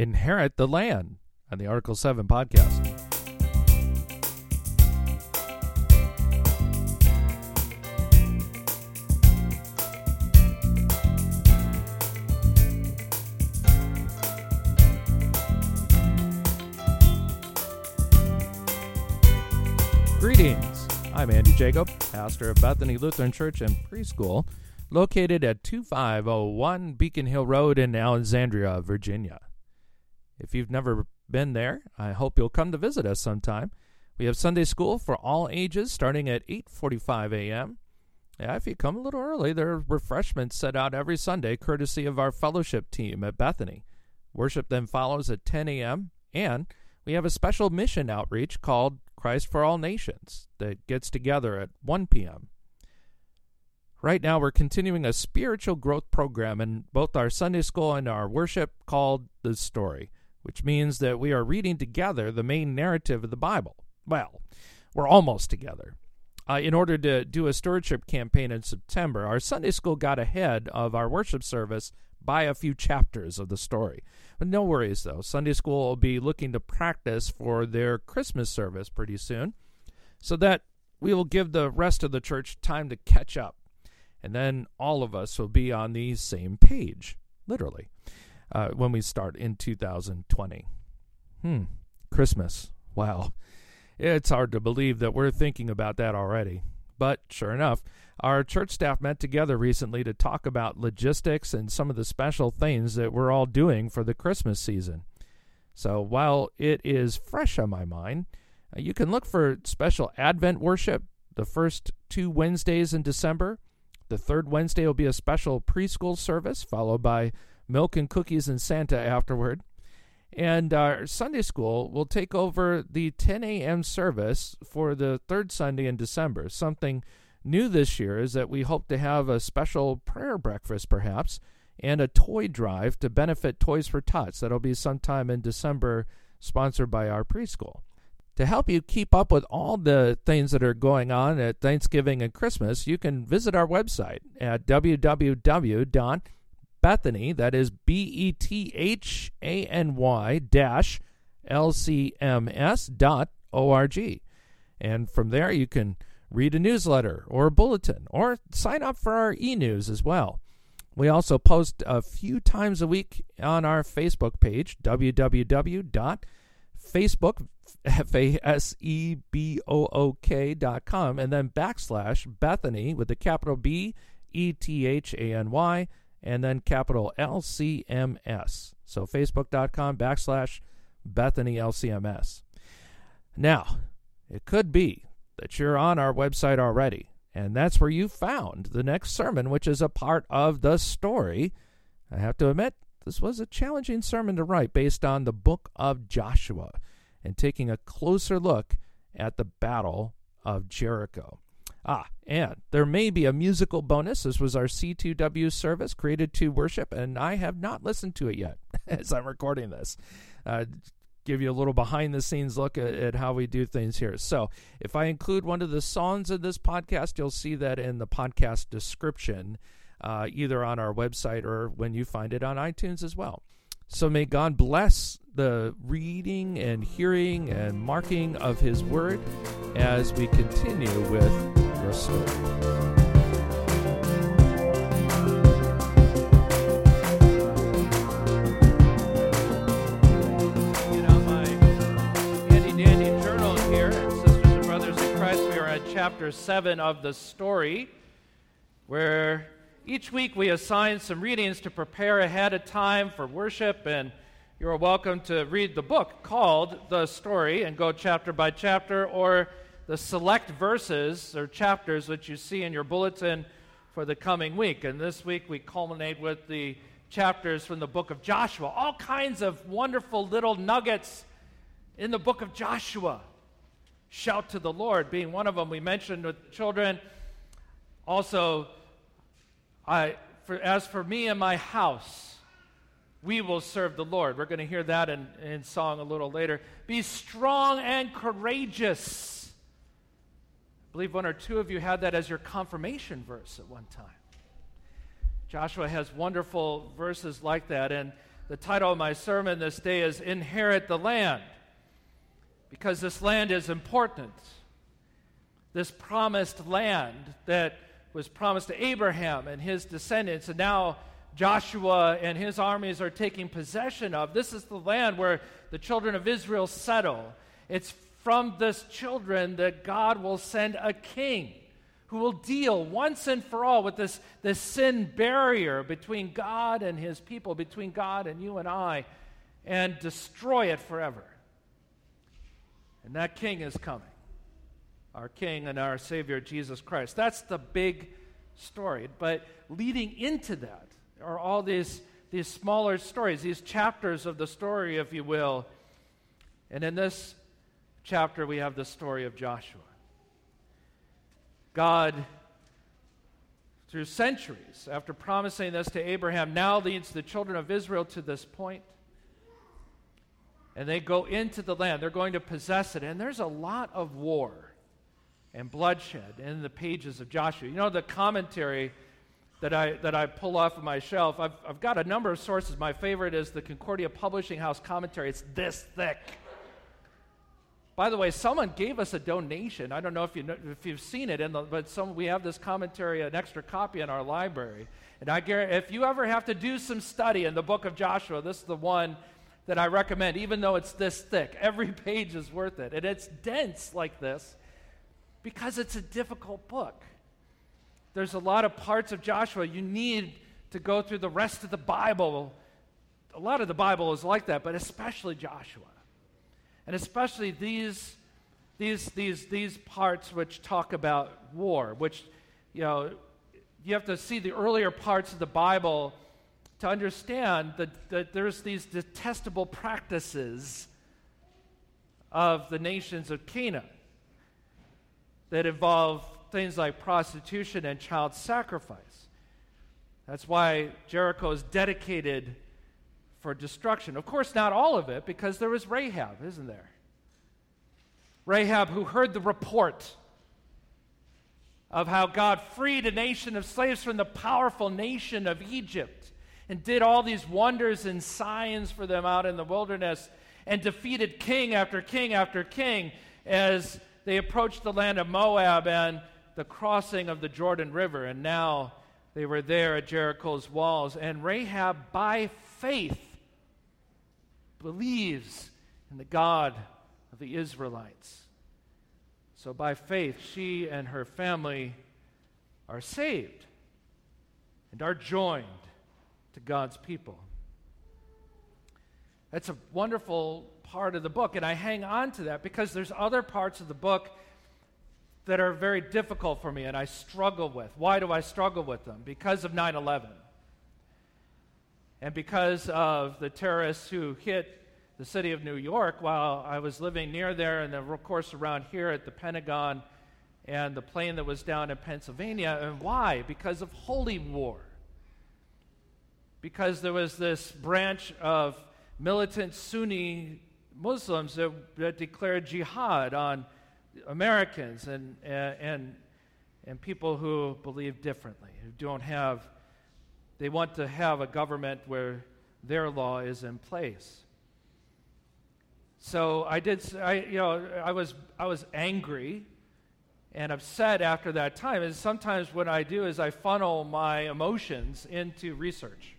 inherit the land on the Article 7 podcast. Greetings. I'm Andy Jacob, pastor of Bethany Lutheran Church and Preschool, located at 2501 Beacon Hill Road in Alexandria, Virginia. If you've never been there, I hope you'll come to visit us sometime. We have Sunday school for all ages starting at 8:45 a.m. Yeah, if you come a little early, there are refreshments set out every Sunday courtesy of our fellowship team at Bethany. Worship then follows at 10 a.m. and we have a special mission outreach called Christ for All Nations that gets together at 1 p.m. Right now, we're continuing a spiritual growth program in both our Sunday school and our worship called The Story, which means that we are reading together the main narrative of the Bible. Well, we're almost together. Uh, in order to do a stewardship campaign in September, our Sunday school got ahead of our worship service by a few chapters of the story. But no worries, though. Sunday school will be looking to practice for their Christmas service pretty soon so that we will give the rest of the church time to catch up. And then all of us will be on the same page, literally, uh, when we start in 2020. Hmm, Christmas. Wow. It's hard to believe that we're thinking about that already. But sure enough, our church staff met together recently to talk about logistics and some of the special things that we're all doing for the Christmas season. So while it is fresh on my mind, uh, you can look for special Advent worship the first two Wednesdays in December. The third Wednesday will be a special preschool service, followed by milk and cookies and Santa afterward. And our Sunday school will take over the 10 a.m. service for the third Sunday in December. Something new this year is that we hope to have a special prayer breakfast, perhaps, and a toy drive to benefit Toys for Tots. That'll be sometime in December, sponsored by our preschool. To help you keep up with all the things that are going on at Thanksgiving and Christmas, you can visit our website at www Bethany, that is B E T H A N Y dash L C M S dot O R G. And from there, you can read a newsletter or a bulletin or sign up for our e news as well. We also post a few times a week on our Facebook page, www.facebook, F-A-S-E-B-O-O-K dot com, and then backslash Bethany with the capital B E T H A N Y and then capital LCMS. So facebook.com backslash Bethany LCMS. Now, it could be that you're on our website already, and that's where you found the next sermon, which is a part of the story. I have to admit, this was a challenging sermon to write based on the book of Joshua and taking a closer look at the Battle of Jericho. Ah, and there may be a musical bonus. This was our C2W service created to worship, and I have not listened to it yet as I'm recording this. Uh, give you a little behind the scenes look at, at, how we do things here. So, if I include one of the songs in this podcast, you'll see that in the podcast description, uh, either on our website or when you find it on iTunes as well. So, may God bless the reading and hearing and marking of His Word as we continue with the story. My handy dandy journal here, and sisters and brothers in Christ, we are at chapter 7 of the story, where each week we assign some readings to prepare ahead of time for worship, and you're welcome to read the book called The Story and go chapter by chapter, or the select verses or chapters which you see in your bulletin for the coming week. And this week we culminate with the chapters from the book of Joshua. All kinds of wonderful little nuggets in the book of Joshua. Shout to the Lord being one of them. We mentioned with children. Also, I, for, as for me and my house, we will serve the Lord. We're going to hear that in, in song a little later. Be strong and courageous I believe one or two of you had that as your confirmation verse at one time. Joshua has wonderful verses like that. And the title of my sermon this day is Inherit the Land, because this land is important. This promised land that was promised to Abraham and his descendants, and now Joshua and his armies are taking possession of. This is the land where the children of Israel settle. It's from this children that God will send a king who will deal once and for all with this, this sin barrier between God and his people, between God and you and I, and destroy it forever. And that king is coming our King and our Savior, Jesus Christ. That's the big story. But leading into that are all these, these smaller stories, these chapters of the story, if you will. And in this chapter, we have the story of Joshua. God, through centuries, after promising this to Abraham, now leads the children of Israel to this point. And they go into the land. They're going to possess it. And there's a lot of war and bloodshed in the pages of Joshua. You know, the commentary that I, that I pull off of my shelf, I've, I've got a number of sources. My favorite is the Concordia Publishing House commentary. It's this thick. By the way, someone gave us a donation. I don't know if, you know, if you've seen it, the, but some, we have this commentary, an extra copy in our library. And I guarantee, if you ever have to do some study in the book of Joshua, this is the one that I recommend, even though it's this thick. Every page is worth it. And it's dense like this because it's a difficult book. There's a lot of parts of Joshua you need to go through the rest of the Bible. A lot of the Bible is like that, but especially Joshua. And especially these, these, these, these parts which talk about war, which, you know, you have to see the earlier parts of the Bible to understand that, that there's these detestable practices of the nations of Canaan that involve things like prostitution and child sacrifice. That's why Jericho is dedicated for destruction. Of course, not all of it, because there was Rahab, isn't there? Rahab, who heard the report of how God freed a nation of slaves from the powerful nation of Egypt and did all these wonders and signs for them out in the wilderness and defeated king after king after king as they approached the land of Moab and the crossing of the Jordan River, and now they were there at Jericho's walls. And Rahab, by faith, believes in the God of the Israelites. So, by faith, she and her family are saved and are joined to God's people. That's a wonderful part of the book. And I hang on to that because there's other parts of the book that are very difficult for me and I struggle with. Why do I struggle with them? Because of 9 11. And because of the terrorists who hit the city of New York while I was living near there, and of course around here at the Pentagon, and the plane that was down in Pennsylvania. And why? Because of holy war. Because there was this branch of militant Sunni Muslims that, that declared jihad on Americans and, and, and people who believe differently, who don't have, they want to have a government where their law is in place. So I did, I, you know, I was, I was angry and upset after that time. And sometimes what I do is I funnel my emotions into research.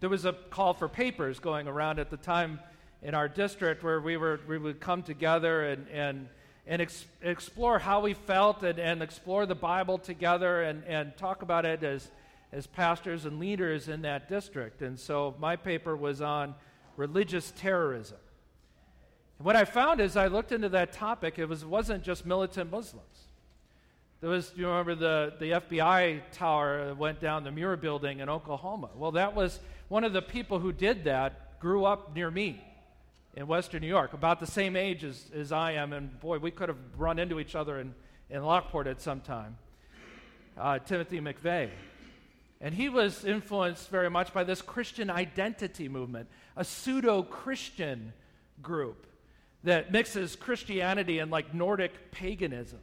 There was a call for papers going around at the time in our district where we, were, we would come together and, and, and ex- explore how we felt and, and explore the Bible together and, and talk about it as, as pastors and leaders in that district. And so my paper was on religious terrorism. And what I found is I looked into that topic, it, was, wasn't just militant Muslims. There was, you remember the, the FBI tower went down the Murrah building in Oklahoma? Well, that was one of the people who did that grew up near me in Western New York, about the same age as, as I am. And boy, we could have run into each other in, in Lockport at some time. Uh, Timothy McVeigh. And he was influenced very much by this Christian identity movement, a pseudo Christian group that mixes Christianity and like Nordic paganism.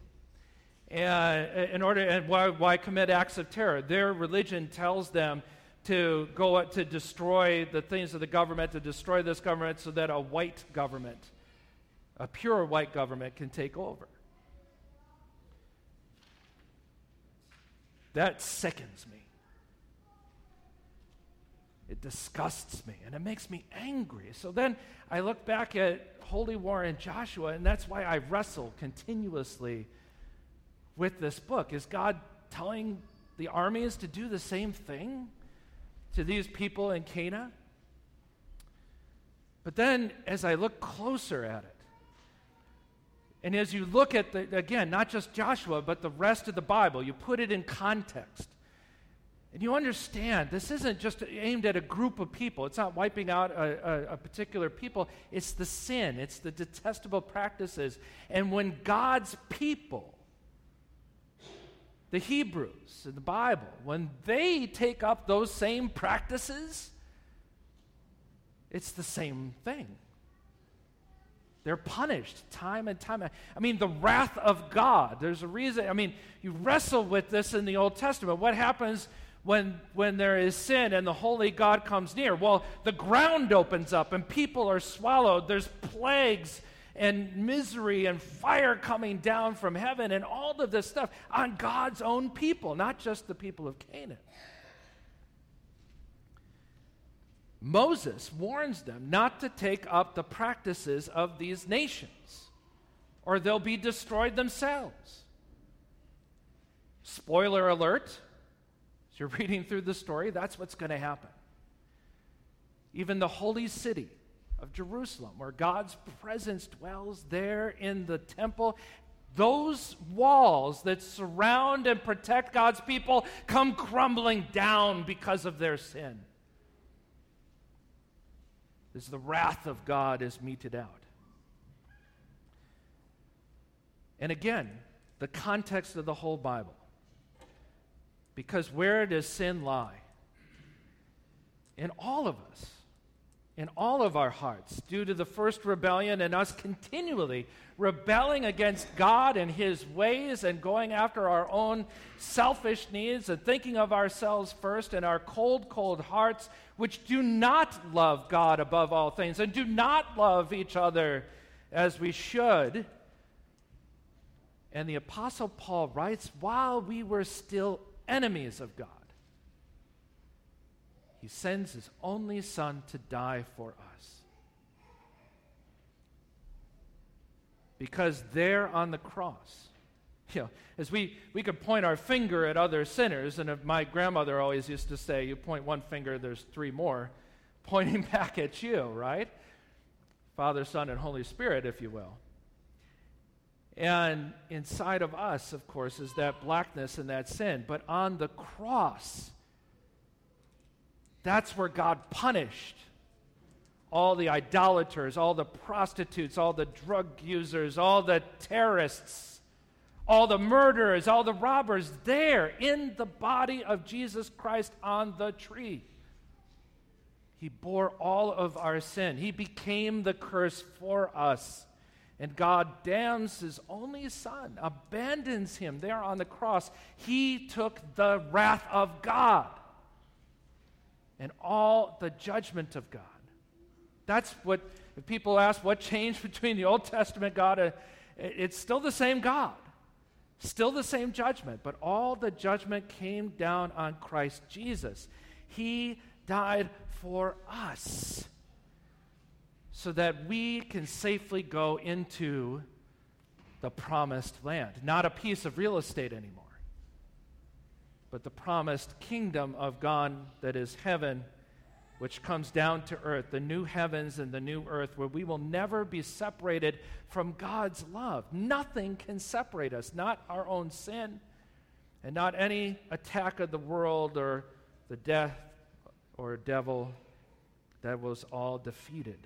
And in order, and why, why commit acts of terror? Their religion tells them to go to destroy the things of the government, to destroy this government so that a white government, a pure white government, can take over. That sickens me. It disgusts me and it makes me angry. So then I look back at Holy War and Joshua, and that's why I wrestle continuously with this book. Is God telling the armies to do the same thing to these people in Canaan? But then, as I look closer at it, and as you look at the, again, not just Joshua, but the rest of the Bible, you put it in context. And you understand this isn't just aimed at a group of people. It's not wiping out a, a, a, particular people. It's the sin, it's the detestable practices. And when God's people, the Hebrews in the Bible, when they take up those same practices, it's the same thing. They're punished time and time. I mean, the wrath of God. There's a reason. I mean, you wrestle with this in the Old Testament. What happens when, when there is sin and the holy God comes near? Well, the ground opens up and people are swallowed. There's plagues and misery and fire coming down from heaven and all of this stuff on God's own people, not just the people of Canaan. Moses warns them not to take up the practices of these nations, or they'll be destroyed themselves. Spoiler alert as you're reading through the story, that's what's going to happen. Even the holy city of Jerusalem, where God's presence dwells there in the temple, those walls that surround and protect God's people come crumbling down because of their sin as the wrath of God is meted out. And again, the context of the whole Bible. Because where does sin lie? In all of us, in all of our hearts, due to the first rebellion and us continually rebelling against God and His ways and going after our own selfish needs and thinking of ourselves first and our cold, cold hearts, which do not love God above all things and do not love each other as we should. And the Apostle Paul writes, while we were still enemies of God, he sends his only Son to die for us. Because there on the cross, you know, as we, we could point our finger at other sinners, and my grandmother always used to say, you point one finger, there's three more pointing back at you, right? Father, Son, and Holy Spirit, if you will. And inside of us, of course, is that blackness and that sin. But on the cross, that's where God punished all the idolaters, all the prostitutes, all the drug users, all the terrorists, all the murderers, all the robbers there in the body of Jesus Christ on the tree. He bore all of our sin. He became the curse for us. And God damns his only son, abandons him there on the cross. He took the wrath of God and all the judgment of God. That's what, if people ask what changed between the Old Testament God, uh, it's still the same God, still the same judgment, but all the judgment came down on Christ Jesus. He died for us so that we can safely go into the promised land. Not a piece of real estate anymore, but the promised kingdom of God that is heaven which comes down to earth, the new heavens and the new earth, where we will never be separated from God's love. Nothing can separate us, not our own sin, and not any attack of the world or the death or devil that was all defeated.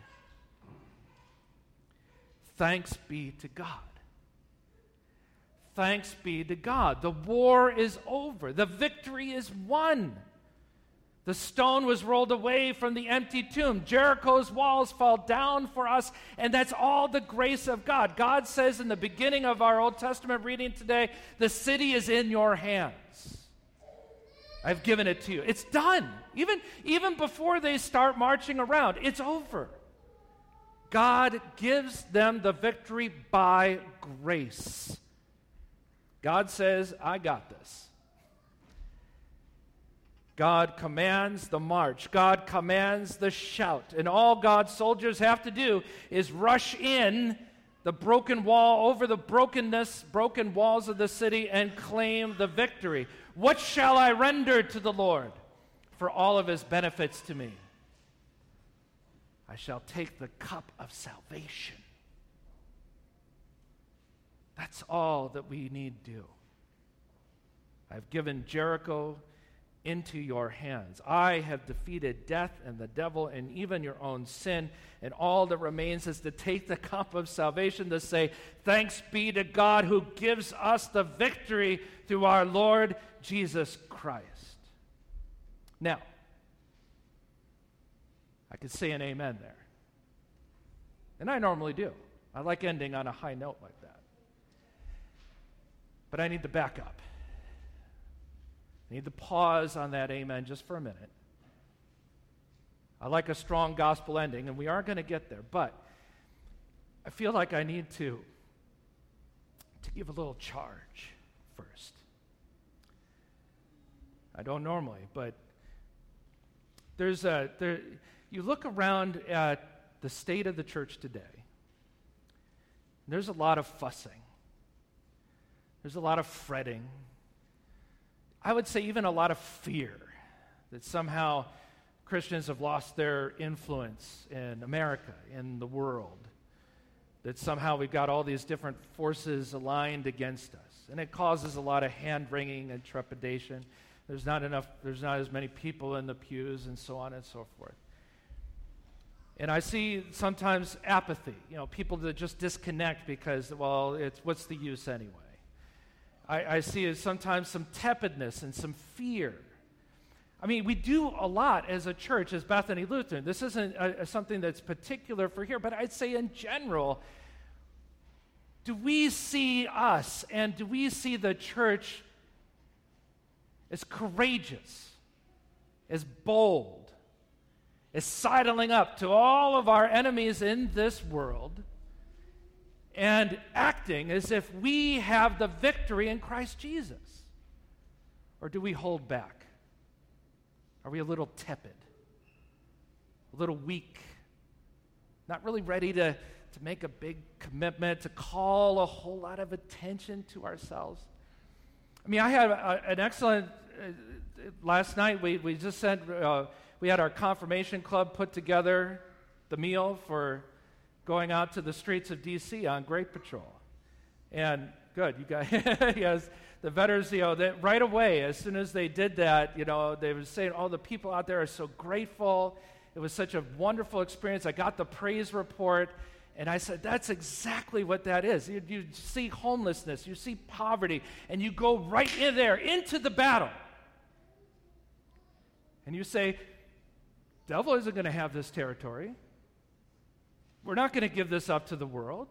Thanks be to God. Thanks be to God. The war is over, the victory is won. The stone was rolled away from the empty tomb. Jericho's walls fall down for us, and that's all the grace of God. God says in the beginning of our Old Testament reading today, the city is in your hands. I've given it to you. It's done. Even, even before they start marching around, it's over. God gives them the victory by grace. God says, I got this. God commands the march. God commands the shout. And all God's soldiers have to do is rush in the broken wall, over the brokenness, broken walls of the city, and claim the victory. What shall I render to the Lord for all of his benefits to me? I shall take the cup of salvation. That's all that we need do. I've given Jericho into your hands. I have defeated death and the devil and even your own sin. And all that remains is to take the cup of salvation to say, Thanks be to God who gives us the victory through our Lord Jesus Christ. Now, I could say an amen there. And I normally do. I like ending on a high note like that. But I need to back up. I need to pause on that amen just for a minute. I like a strong gospel ending, and we are going to get there, but I feel like I need to, to give a little charge first. I don't normally, but there's a, there, you look around at the state of the church today, there's a lot of fussing, there's a lot of fretting, I would say even a lot of fear that somehow Christians have lost their influence in America, in the world, that somehow we've got all these different forces aligned against us. And it causes a lot of hand wringing and trepidation. There's not enough, there's not as many people in the pews and so on and so forth. And I see sometimes apathy, you know, people that just disconnect because, well, it's what's the use anyway? I, I see sometimes some tepidness and some fear. I mean, we do a lot as a church, as Bethany Lutheran. This isn't a, something that's particular for here, but I'd say in general, do we see us and do we see the church as courageous, as bold, as sidling up to all of our enemies in this world? and acting as if we have the victory in Christ Jesus? Or do we hold back? Are we a little tepid? A little weak? Not really ready to, to make a big commitment, to call a whole lot of attention to ourselves? I mean, I had a, an excellent, uh, last night we, we just sent, uh, we had our confirmation club put together the meal for going out to the streets of D.C. on Grate Patrol. And good, you guys, yes, the veterans, you know, right away, as soon as they did that, you know, they were saying, oh, the people out there are so grateful. It was such a wonderful experience. I got the praise report. And I said, that's exactly what that is. You, you, see homelessness, you see poverty, and you go right in there into the battle. And you say, devil isn't going to have this territory. We're not going to give this up to the world.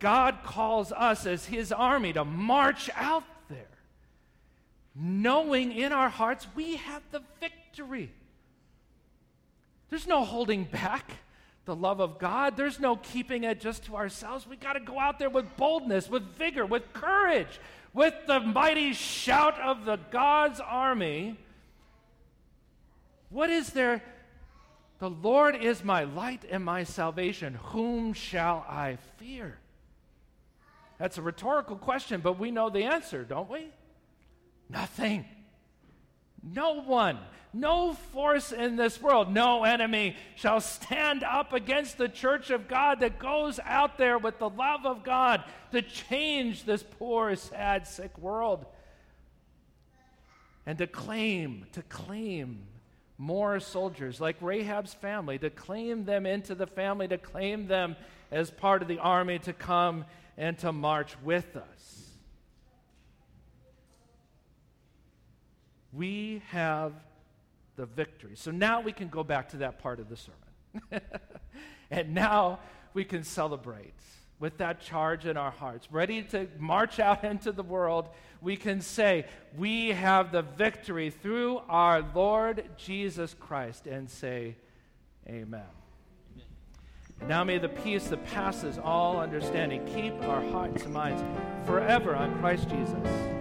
God calls us as his army to march out there, knowing in our hearts we have the victory. There's no holding back the love of God. There's no keeping it just to ourselves. We got to go out there with boldness, with vigor, with courage, with the mighty shout of the God's army. What is there the Lord is my light and my salvation. Whom shall I fear? That's a rhetorical question, but we know the answer, don't we? Nothing. No one, no force in this world, no enemy shall stand up against the church of God that goes out there with the love of God to change this poor, sad, sick world and to claim, to claim more soldiers, like Rahab's family, to claim them into the family, to claim them as part of the army to come and to march with us. We have the victory. So now we can go back to that part of the sermon. and now we can celebrate with that charge in our hearts, ready to march out into the world, we can say, We have the victory through our Lord Jesus Christ, and say, Amen. Now may the peace that passes all understanding keep our hearts and minds forever on Christ Jesus.